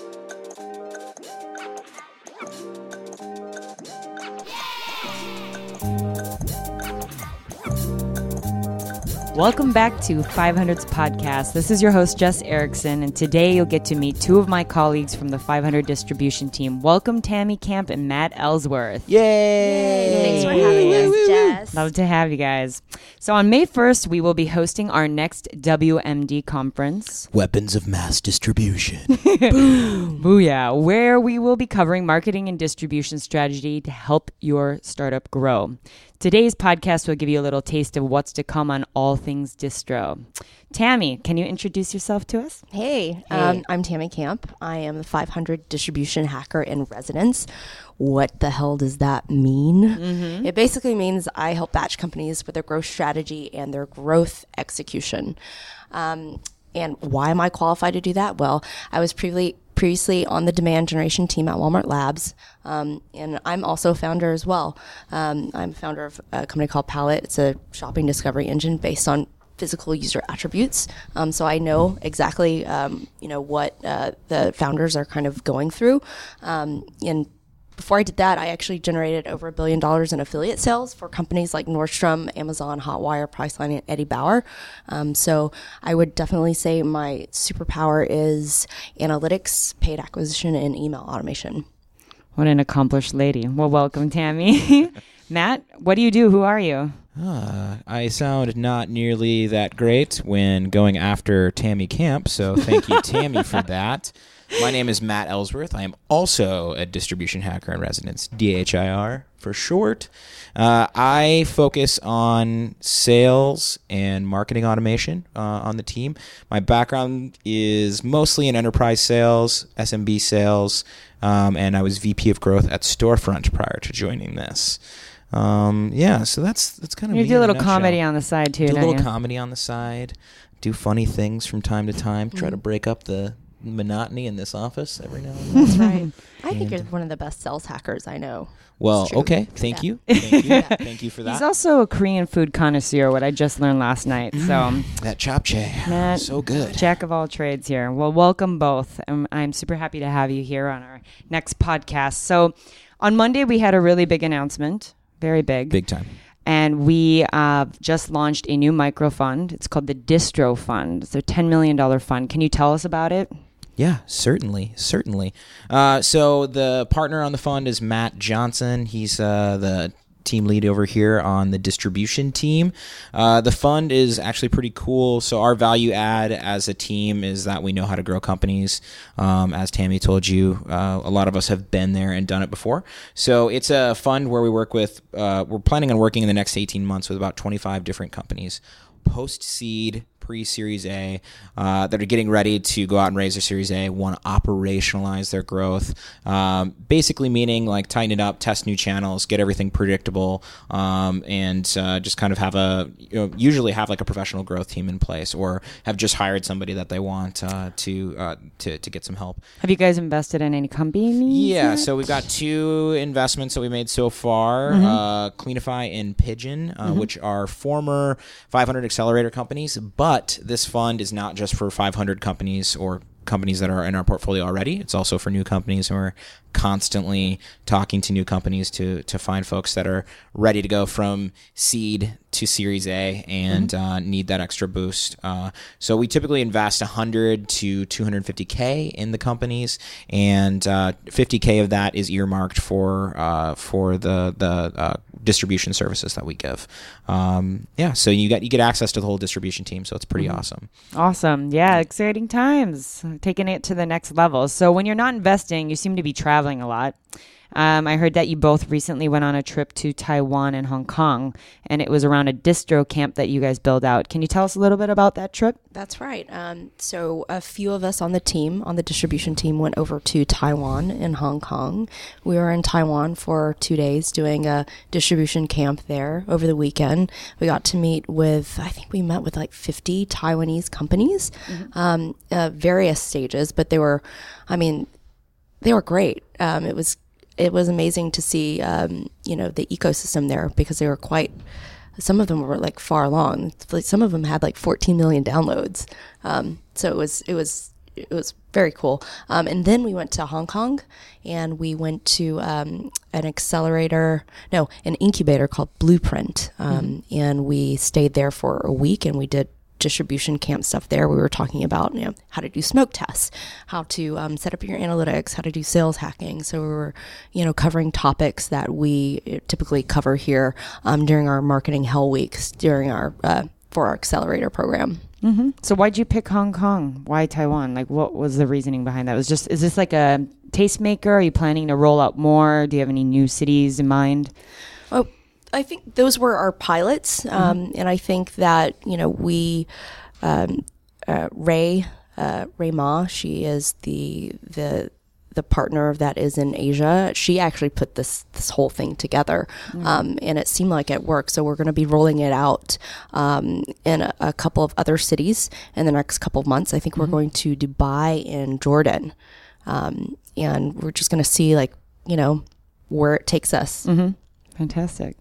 you Welcome back to 500's podcast. This is your host, Jess Erickson, and today you'll get to meet two of my colleagues from the 500 distribution team. Welcome, Tammy Camp and Matt Ellsworth. Yay! Thanks for having us, Jess. Love to have you guys. So, on May 1st, we will be hosting our next WMD conference. Weapons of mass distribution. Boo. Booyah, where we will be covering marketing and distribution strategy to help your startup grow. Today's podcast will give you a little taste of what's to come on all things distro. Tammy, can you introduce yourself to us? Hey, um, I'm Tammy Camp. I am the 500 distribution hacker in residence. What the hell does that mean? It basically means I help batch companies with their growth strategy and their growth execution. Um, and why am I qualified to do that? Well, I was previously previously on the demand generation team at Walmart Labs, um, and I'm also a founder as well. Um, I'm founder of a company called Palette. It's a shopping discovery engine based on physical user attributes. Um, so I know exactly, um, you know, what uh, the founders are kind of going through. Um, and before I did that, I actually generated over a billion dollars in affiliate sales for companies like Nordstrom, Amazon, Hotwire, Priceline, and Eddie Bauer. Um, so I would definitely say my superpower is analytics, paid acquisition, and email automation. What an accomplished lady. Well, welcome, Tammy. Matt, what do you do? Who are you? Ah, I sound not nearly that great when going after Tammy Camp, so thank you, Tammy, for that. My name is Matt Ellsworth. I am also a distribution hacker in residence, DHIR for short. Uh, I focus on sales and marketing automation uh, on the team. My background is mostly in enterprise sales, SMB sales, um, and I was VP of growth at Storefront prior to joining this. Um, yeah, so that's that's kind of You do a little nutshell. comedy on the side, too, do a little you? comedy on the side, do funny things from time to time, try to Mm. break up the monotony in this office every now and then. That's right. I think you're one of the best sales hackers I know. Well, true. okay, thank Yeah. you, thank you, thank you for that. He's also a Korean food connoisseur, what I just learned last night. So, that japchae, Matt, so good. jack of all trades here. Well, welcome both. Um, I'm super happy to have you here on our next podcast. So, on Monday, we had a really big announcement, very big. Big time. And we uh, just launched a new micro fund. It's called the Distro Fund. It's a $10 million fund. Can you tell us about it? Yeah, certainly, certainly. Uh, so the partner on the fund is Matt Johnson. He's uh, the team lead over here on the distribution team. Uh, the fund is actually pretty cool. So our value add as a team is that we know how to grow companies. Um, as Tammy told you, uh, a lot of us have been there and done it before. So it's a fund where we work with. Uh, we're planning on working in the next 18 months with about 25 different companies, post seed pre Series A uh, that are getting ready to go out and raise their Series A, want to operationalize their growth. Um, basically, meaning like tighten it up, test new channels, get everything predictable, um, and uh, just kind of have a you know, usually have like a professional growth team in place, or have just hired somebody that they want uh, to uh, to to get some help. Have you guys invested in any companies? Yeah, yet? so we've got two investments that we made so far Mm-hmm. uh, Cleanify and Pigeon, uh, which are former 500 accelerator companies. But this fund is not just for 500 companies or companies that are in our portfolio already. It's also for new companies, and we're constantly talking to new companies to, to find folks that are ready to go from seed to Series A and uh, need that extra boost. Uh, so we typically invest 100 to 250k in the companies, and uh, 50k of that is earmarked for uh, for the the uh, distribution services that we give. Um, yeah, so you get you get access to the whole distribution team, so it's pretty awesome. Awesome. Yeah, exciting times. Taking it to the next level. So, when you're not investing, you seem to be traveling a lot. Um, I heard that you both recently went on a trip to Taiwan and Hong Kong, and it was around a distro camp that you guys build out. Can you tell us a little bit about that trip? That's right. Um, so a few of us on the team, on the distribution team, went over to Taiwan and Hong Kong. We were in Taiwan for two days doing a distribution camp there over the weekend. We got to meet with, I think we met with like 50 Taiwanese companies, um, uh, various stages, but they were, I mean, they were great. Um, it was it was amazing to see um, you know the ecosystem there because they were quite some of them were like far along. Some of them had like 14 million downloads. Um, so it was it was it was very cool. Um, and then we went to Hong Kong, and we went to um, an accelerator, no, an incubator called Blueprint, um, and we stayed there for a week, and we did distribution camp stuff there. We were talking about you know how to do smoke tests, how to um, set up your analytics, how to do sales hacking. So we were you know covering topics that we uh, typically cover here um, during our marketing hell weeks during our uh, for our accelerator program. So why'd you pick Hong Kong? Why Taiwan? Like, what was the reasoning behind that? Was just is this like a tastemaker? Are you planning to roll out more? Do you have any new cities in mind? I think those were our pilots, um, and I think that you know we, um, uh, Ray, uh, Rui Ma, she is the the the partner that is in Asia. She actually put this this whole thing together, um, and it seemed like it worked. So we're going to be rolling it out um, in a, a couple of other cities in the next couple of months. I think we're going to Dubai and Jordan, um, and we're just going to see like you know where it takes us. Fantastic.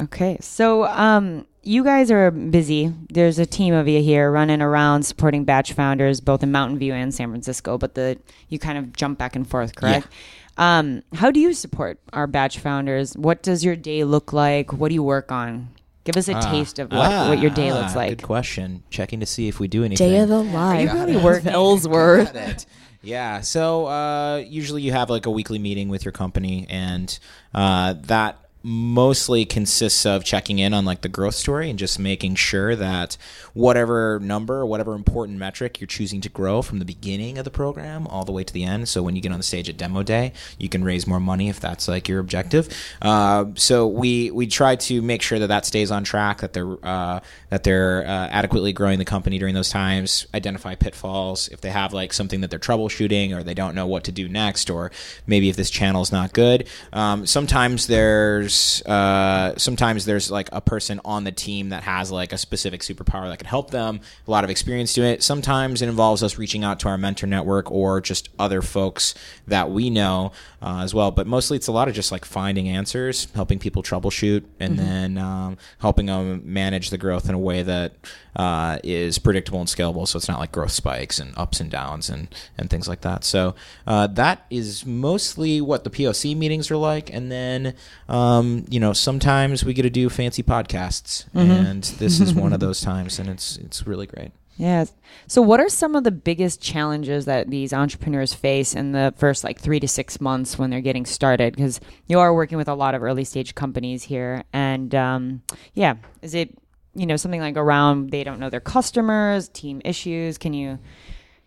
Okay, so um, you guys are busy. There's a team of you here running around supporting batch founders both in Mountain View and San Francisco, but the you kind of jump back and forth, correct? Um, how do you support our batch founders? What does your day look like? What do you work on? Give us a taste of what, what your day looks Ah, like. Good question. Checking to see if we do anything. Day of the life. you really working? Ellsworth. Yeah. So uh, usually you have like a weekly meeting with your company, and uh, that mostly consists of checking in on like the growth story and just making sure that whatever number, whatever important metric you're choosing to grow from the beginning of the program all the way to the end. So when you get on the stage at demo day, you can raise more money if that's like your objective. Uh, so we we try to make sure that that stays on track, that they're uh, that they're uh, adequately growing the company during those times. Identify pitfalls if they have like something that they're troubleshooting or they don't know what to do next, or maybe if this channel is not good. Um, sometimes there's uh, sometimes there's like a person on the team that has like a specific superpower that can help them. A lot of experience doing it. Sometimes it involves us reaching out to our mentor network or just other folks that we know uh, as well. But mostly it's a lot of just like finding answers, helping people troubleshoot, and then um, helping them manage the growth in a way that uh, is predictable and scalable. So it's not like growth spikes and ups and downs and and things like that. So uh, that is mostly what the POC meetings are like, and then. Um, you know, sometimes we get to do fancy podcasts, and this is one of those times, and it's it's really great. Yeah. So, what are some of the biggest challenges that these entrepreneurs face in the first like three to six months when they're getting started? Because you are working with a lot of early stage companies here, and um, yeah, is it you know something like around they don't know their customers, team issues? Can you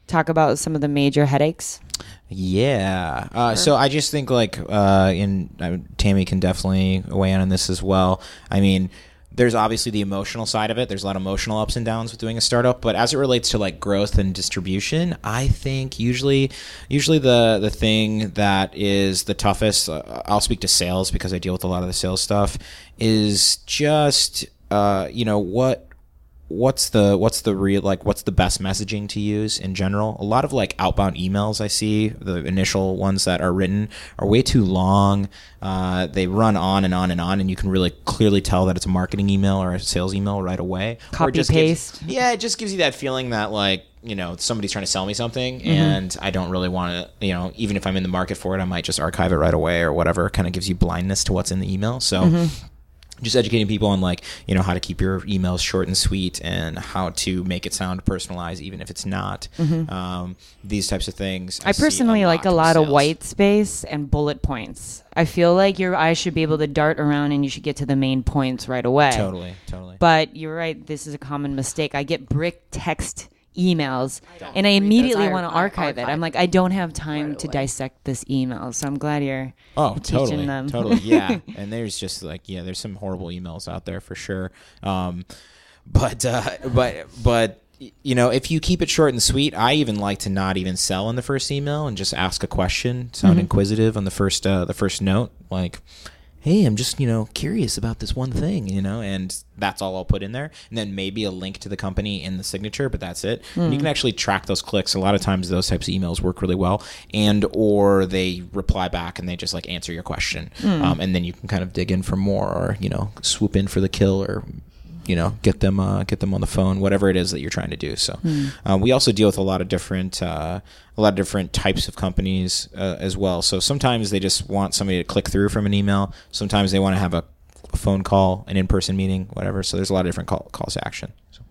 talk about some of the major headaches? Yeah. Uh, So I just think like, uh, in uh, Tammy can definitely weigh in on this as well. I mean, there's obviously the emotional side of it. There's a lot of emotional ups and downs with doing a startup, but as it relates to like growth and distribution, I think usually, usually the the thing that is the toughest. Uh, I'll speak to sales because I deal with a lot of the sales stuff. Is just uh, you know what what's the what's the real like what's the best messaging to use in general? A lot of like outbound emails i see the initial ones that are written are way too long. Uh, they run on and on and on and you can really clearly tell that it's a marketing email or a sales email right away. Copy just gives- paste. yeah it just gives you that feeling that like you know somebody's trying to sell me something and i don't really want to you know even if i'm in the market for it i might just archive it right away or whatever. Kind of gives you blindness to what's in the email. So just educating people on like you know how to keep your emails short and sweet and how to make it sound personalized even if it's not um, these types of things I see personally like a lot of white space and bullet points. I feel like your eyes should be able to dart around and you should get to the main points right away. totally totally But you're right. This is a common mistake. I get brick text emails, and I immediately want to I archive it. I'm like, I don't have time right to away. dissect this email. So I'm glad you're Oh, teaching totally, them. totally, yeah. And there's just like, yeah, there's some horrible emails out there for sure. Um, but, uh, but, but, you know, if you keep it short and sweet, I even like to not even sell in the first email and just ask a question, sound inquisitive on the first, uh, the first note, like. Hey, I'm just you know curious about this one thing, you know, and that's all I'll put in there, and then maybe a link to the company in the signature, but that's it. And you can actually track those clicks. A lot of times, those types of emails work really well, and or they reply back and they just like answer your question, um, and then you can kind of dig in for more, or you know, swoop in for the kill, or you know get them uh, get them on the phone whatever it is that you're trying to do so uh, we also deal with a lot of different uh, a lot of different types of companies uh, as well so sometimes they just want somebody to click through from an email sometimes they want to have a, a phone call an in-person meeting whatever so there's a lot of different call, calls to action so.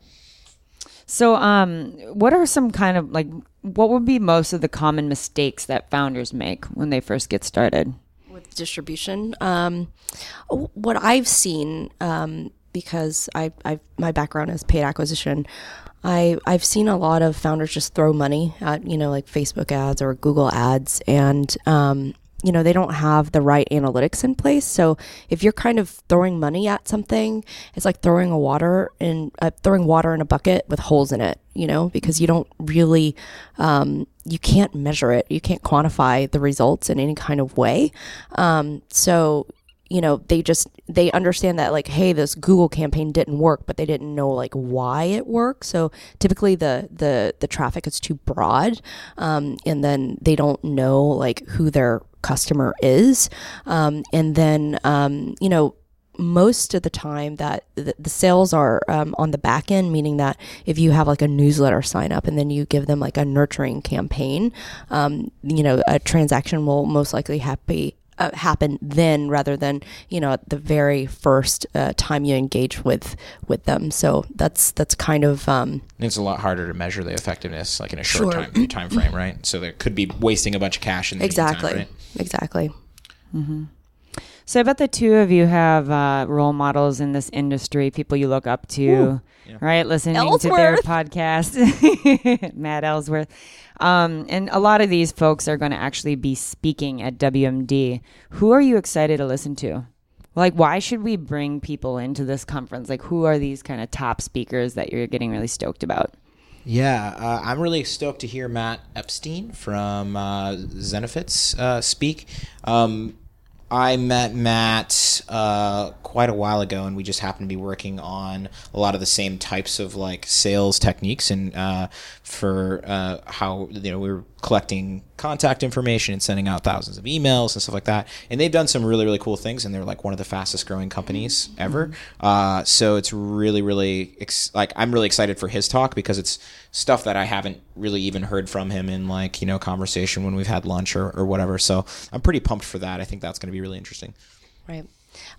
So, um, what are some kind of like what would be most of the common mistakes that founders make when they first get started? with distribution. Um, what I've seen, um, because I, I my background is paid acquisition, I I've seen a lot of founders just throw money at you know like Facebook ads or Google ads, and um, you know they don't have the right analytics in place. So if you're kind of throwing money at something, it's like throwing a water in uh, throwing water in a bucket with holes in it. You know because you don't really um, you can't measure it, you can't quantify the results in any kind of way. Um, so you know they just they understand that like hey this google campaign didn't work but they didn't know like why it worked. So typically the the the traffic is too broad um, and then they don't know like who their customer is. Um, and then um, you know most of the time that the, sales are um, on the back end meaning that if you have like a newsletter sign up and then you give them like a nurturing campaign um, you know a transaction will most likely happy uh, happen then rather than you know at the very first uh, time you engage with with them so that's that's kind of um, it's a lot harder to measure the effectiveness like in a short Sure. time, time frame right so there could be wasting a bunch of cash in the exactly meantime, right? exactly So I bet the two of you have uh, role models in this industry, people you look up to, Yeah. right? Listening to their podcast, Matt Ellsworth. Um, and a lot of these folks are going to actually be speaking at WMD. Who are you excited to listen to? Like, why should we bring people into this conference? Like, who are these kind of top speakers that you're getting really stoked about? Yeah, uh, I'm really stoked to hear Matt Epstein from uh, Zenefits uh, speak. Um, I met Matt uh, quite a while ago, and we just happened to be working on a lot of the same types of like sales techniques, and uh, for uh, how you know we were collecting contact information and sending out thousands of emails and stuff like that. And they've done some really really cool things, and they're like one of the fastest growing companies ever. Uh, so it's really really ex- like I'm really excited for his talk because it's stuff that I haven't really even heard from him in like you know conversation when we've had lunch or, or whatever. So I'm pretty pumped for that. I think that's going to be really interesting. right.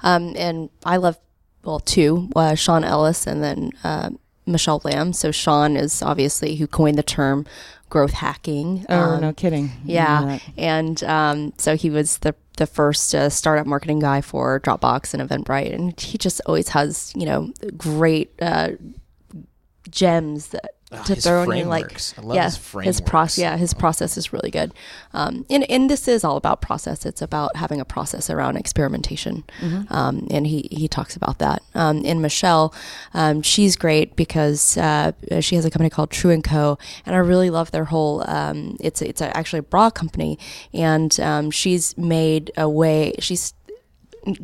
Um, and i love well two uh, sean ellis and then uh, michelle lam. So sean is obviously who coined the term growth hacking. Oh, Um, no kidding. Yeah, and um, so he was the the first uh, startup marketing guy for Dropbox and Eventbrite, and he just always has you know great uh, gems that, to throw in like. I love yeah his process yeah his process is really good. Um, and and this is all about process. It's about having a process around experimentation. Um, and he he talks about that. Um, and Michelle um, she's great because uh, she has a company called True and Co. And I really love their whole um, it's it's a, actually a bra company. And um, she's made a way she's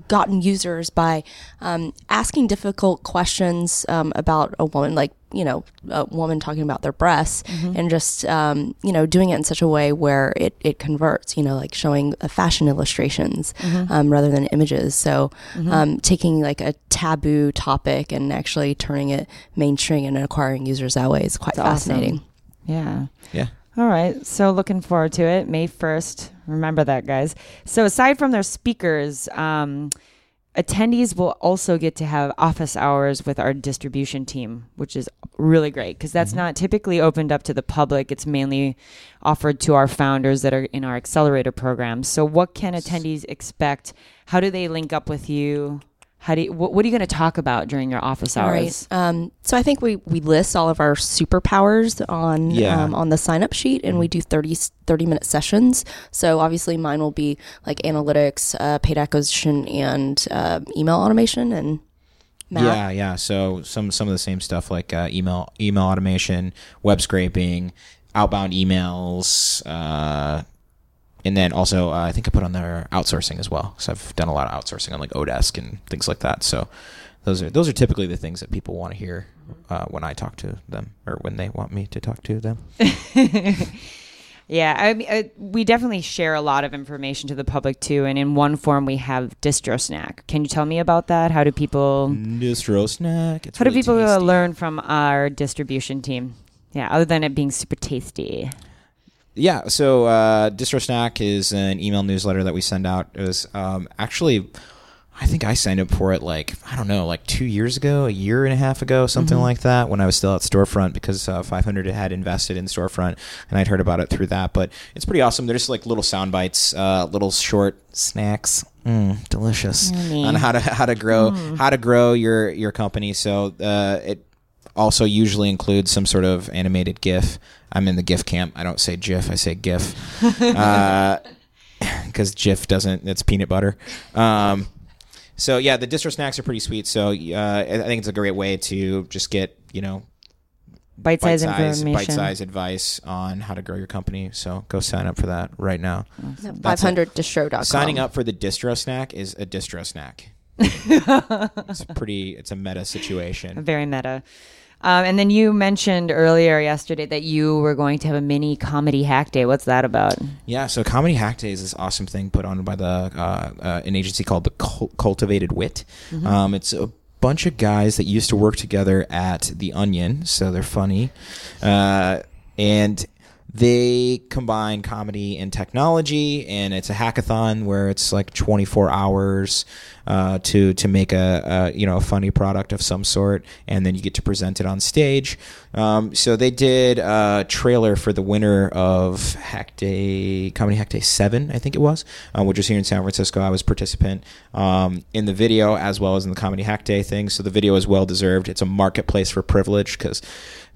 gotten users by um, asking difficult questions um, about a woman, like you know, a woman talking about their breasts, and just um, you know, doing it in such a way where it it converts. You know, like showing uh, fashion illustrations um, rather than images. So um, taking like a taboo topic and actually turning it mainstream and acquiring users that way is quite That's awesome. fascinating. Yeah. Yeah. All right. So looking forward to it. May 1st. Remember that, guys. So aside from their speakers, um, attendees will also get to have office hours with our distribution team, which is really great because that's mm-hmm. not typically opened up to the public. It's mainly offered to our founders that are in our accelerator programs. So what can attendees expect? How do they link up with you? How do you, what, what are you going to talk about during your office hours? Right. Um, so I think we, we list all of our superpowers on Yeah. um, on the sign up sheet, and we do 30, 30 minute sessions. So obviously mine will be like analytics, uh, paid acquisition, and uh, email automation. And Matt, Yeah, yeah. So some some of the same stuff like uh, email email automation, web scraping, outbound emails, uh, and then also uh, I think I put on their outsourcing as well. So I've done a lot of outsourcing on like Odesk and things like that. So those are those are typically the things that people want to hear uh, when I talk to them or when they want me to talk to them. Yeah, I mean, uh, we definitely share a lot of information to the public too, and in one form we have Distro Snack. Can you tell me about that? How do people Distro snack. How do people uh, tasty. learn from our distribution team? Yeah, other than it being super tasty. Yeah, so uh, Distro Snack is an email newsletter that we send out. It was um, actually, I think I signed up for it like I don't know, like two years ago, a year and a half ago, something Mhm. like that, when I was still at Storefront because uh, 500 had invested in Storefront, and I'd heard about it through that. But it's pretty awesome. They're just like little sound bites, uh, little short snacks, mm, delicious Yummy. on how to how to grow how to grow your your company. So uh, it also usually includes some sort of animated GIF. I'm in the GIF camp. I don't say GIF. I say GIF because GIF doesn't. It's peanut butter. Um, so yeah, the distro snacks are pretty sweet. So uh, I think it's a great way to just get you know Bite-sized bite-size information. bite-size advice on how to grow your company. So go sign up for that right now. Five hundred distro.com. Signing up for the distro snack is a distro snack. it's pretty. It's a meta situation. Very meta. Um, and then you mentioned earlier yesterday that you were going to have a mini comedy hack day. What's that about? Yeah, so Comedy Hack Day is this awesome thing put on by the uh, uh, an agency called the Cul- Cultivated Wit. Um, it's a bunch of guys that used to work together at The Onion, so they're funny, uh, and they combine comedy and technology, and it's a hackathon where it's like 24 hours uh, to to make a, a you know a funny product of some sort, and then you get to present it on stage. Um, so they did a trailer for the winner of Hack Day Comedy Hack Day Seven, I think it was, uh, which was here in San Francisco. I was participant um, in the video as well as in the Comedy Hack Day thing. So the video is well deserved. It's a marketplace for privilege because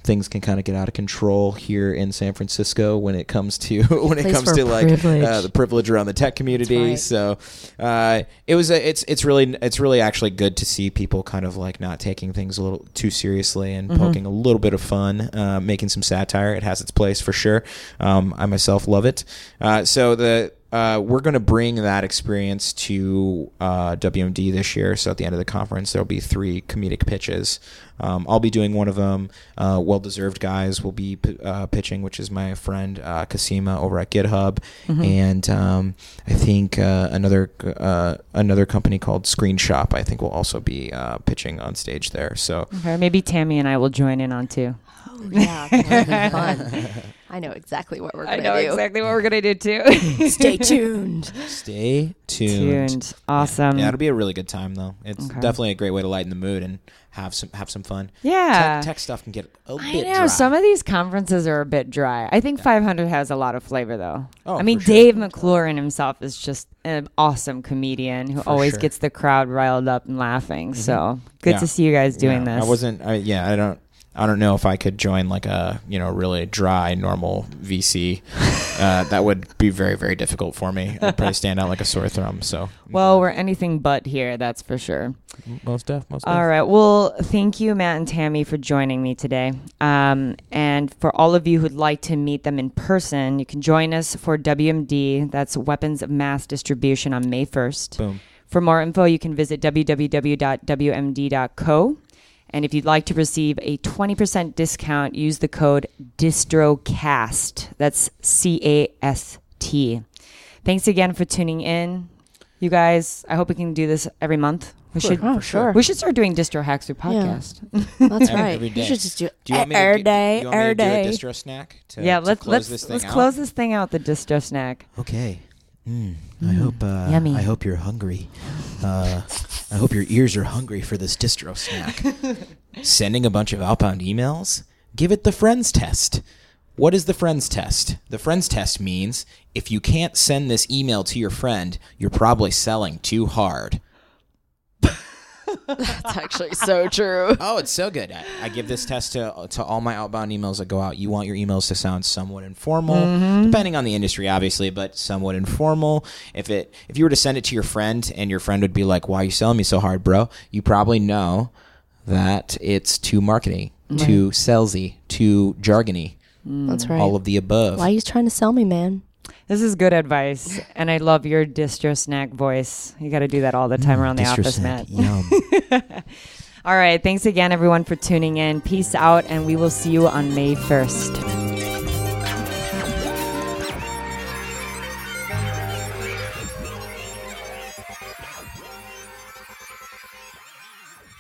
things can kind of get out of control here in San Francisco when it comes to when it comes to like uh, the privilege around the tech community. right. So uh, it was a, it's it's really it's really actually good to see people kind of like not taking things a little too seriously and Mm-hmm. poking a little bit of fun, uh, making some satire. It has its place for sure. Um, I myself love it. Uh, so the uh, we're going to bring that experience to uh, WMD this year. So at the end of the conference, there'll be three comedic pitches. Um, I'll be doing one of them. Uh, well deserved guys will be p- uh, pitching, which is my friend uh, Kasima over at GitHub, and um, I think uh, another uh, another company called Screenshop. I think will also be uh, pitching on stage there. So Okay, maybe Tammy and I will join in on too. Oh, yeah, that'll be fun. I know exactly what we're I gonna know do. exactly what we're gonna do too. Stay tuned. stay tuned. Tuned. Awesome. Yeah, it'll be a really good time though. It's Okay. definitely a great way to lighten the mood and have some have some fun. Yeah. Tech, tech stuff can get a I bit know dry. some of these conferences are a bit dry. I think 500 has a lot of flavor, though. Oh, I mean, sure. Dave McClure himself is just an awesome comedian who For always sure. gets the crowd riled up and laughing. Mm-hmm. So good Yeah. to see you guys doing Yeah, this. I wasn't. I, yeah, I don't. I don't know if I could join like a you know really dry normal VC. uh, that would be very very difficult for me. I'd probably stand out like a sore thumb. So well, we're anything but here, that's for sure. most def, most All right. Well, thank you, Matt and Tammy, for joining me today. Um, and for all of you who'd like to meet them in person, you can join us for WMD. That's Weapons of Mass Distribution on May 1st. Boom. For more info, you can visit www.wmd.co. And if you'd like to receive a 20% discount, use the code DISTROCAST. That's C A S T. Thanks again for tuning in. You guys, I hope we can do this every month. We should Oh, sure. we should start doing distro hacks through podcast. That's right. every You should just do it Do you want me every to, day, do you want me every to do a distro snack? To, yeah, to let's close let's this thing let's out? close this thing out. The distro snack. Okay. Mm, I hope. Uh, yummy. I hope you're hungry. Uh, I hope your ears are hungry for this distro snack. Sending a bunch of outbound emails. Give it the friends test. What is the friends test? The friends test means if you can't send this email to your friend, you're probably selling too hard. That's actually so true. Oh, it's so good. I, I give this test to to all my outbound emails that go out. You want your emails to sound somewhat informal, mm-hmm. depending on the industry, obviously, but somewhat informal. If it if you were to send it to your friend and your friend would be like, "Why are you selling me so hard, bro?" You probably know that it's too marketing, too salesy, too jargony, mm. That's right. all of the above. Why are you trying to sell me, man? This is good advice, and I love your distro snack voice. You got to do that all the time mm, around the office, snack, Matt. All right, thanks again, everyone, for tuning in. Peace out, and we will see you on May 1st.